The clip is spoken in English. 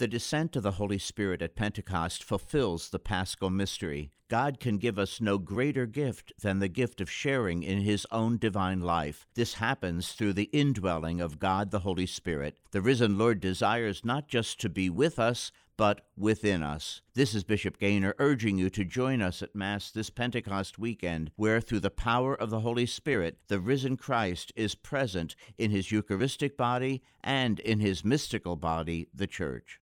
The descent of the Holy Spirit at Pentecost fulfills the paschal mystery. God can give us no greater gift than the gift of sharing in His own divine life. This happens through the indwelling of God the Holy Spirit. The risen Lord desires not just to be with us, but within us. This is Bishop Gaynor urging you to join us at Mass this Pentecost weekend, where through the power of the Holy Spirit, the risen Christ is present in His Eucharistic body and in His mystical body, the Church.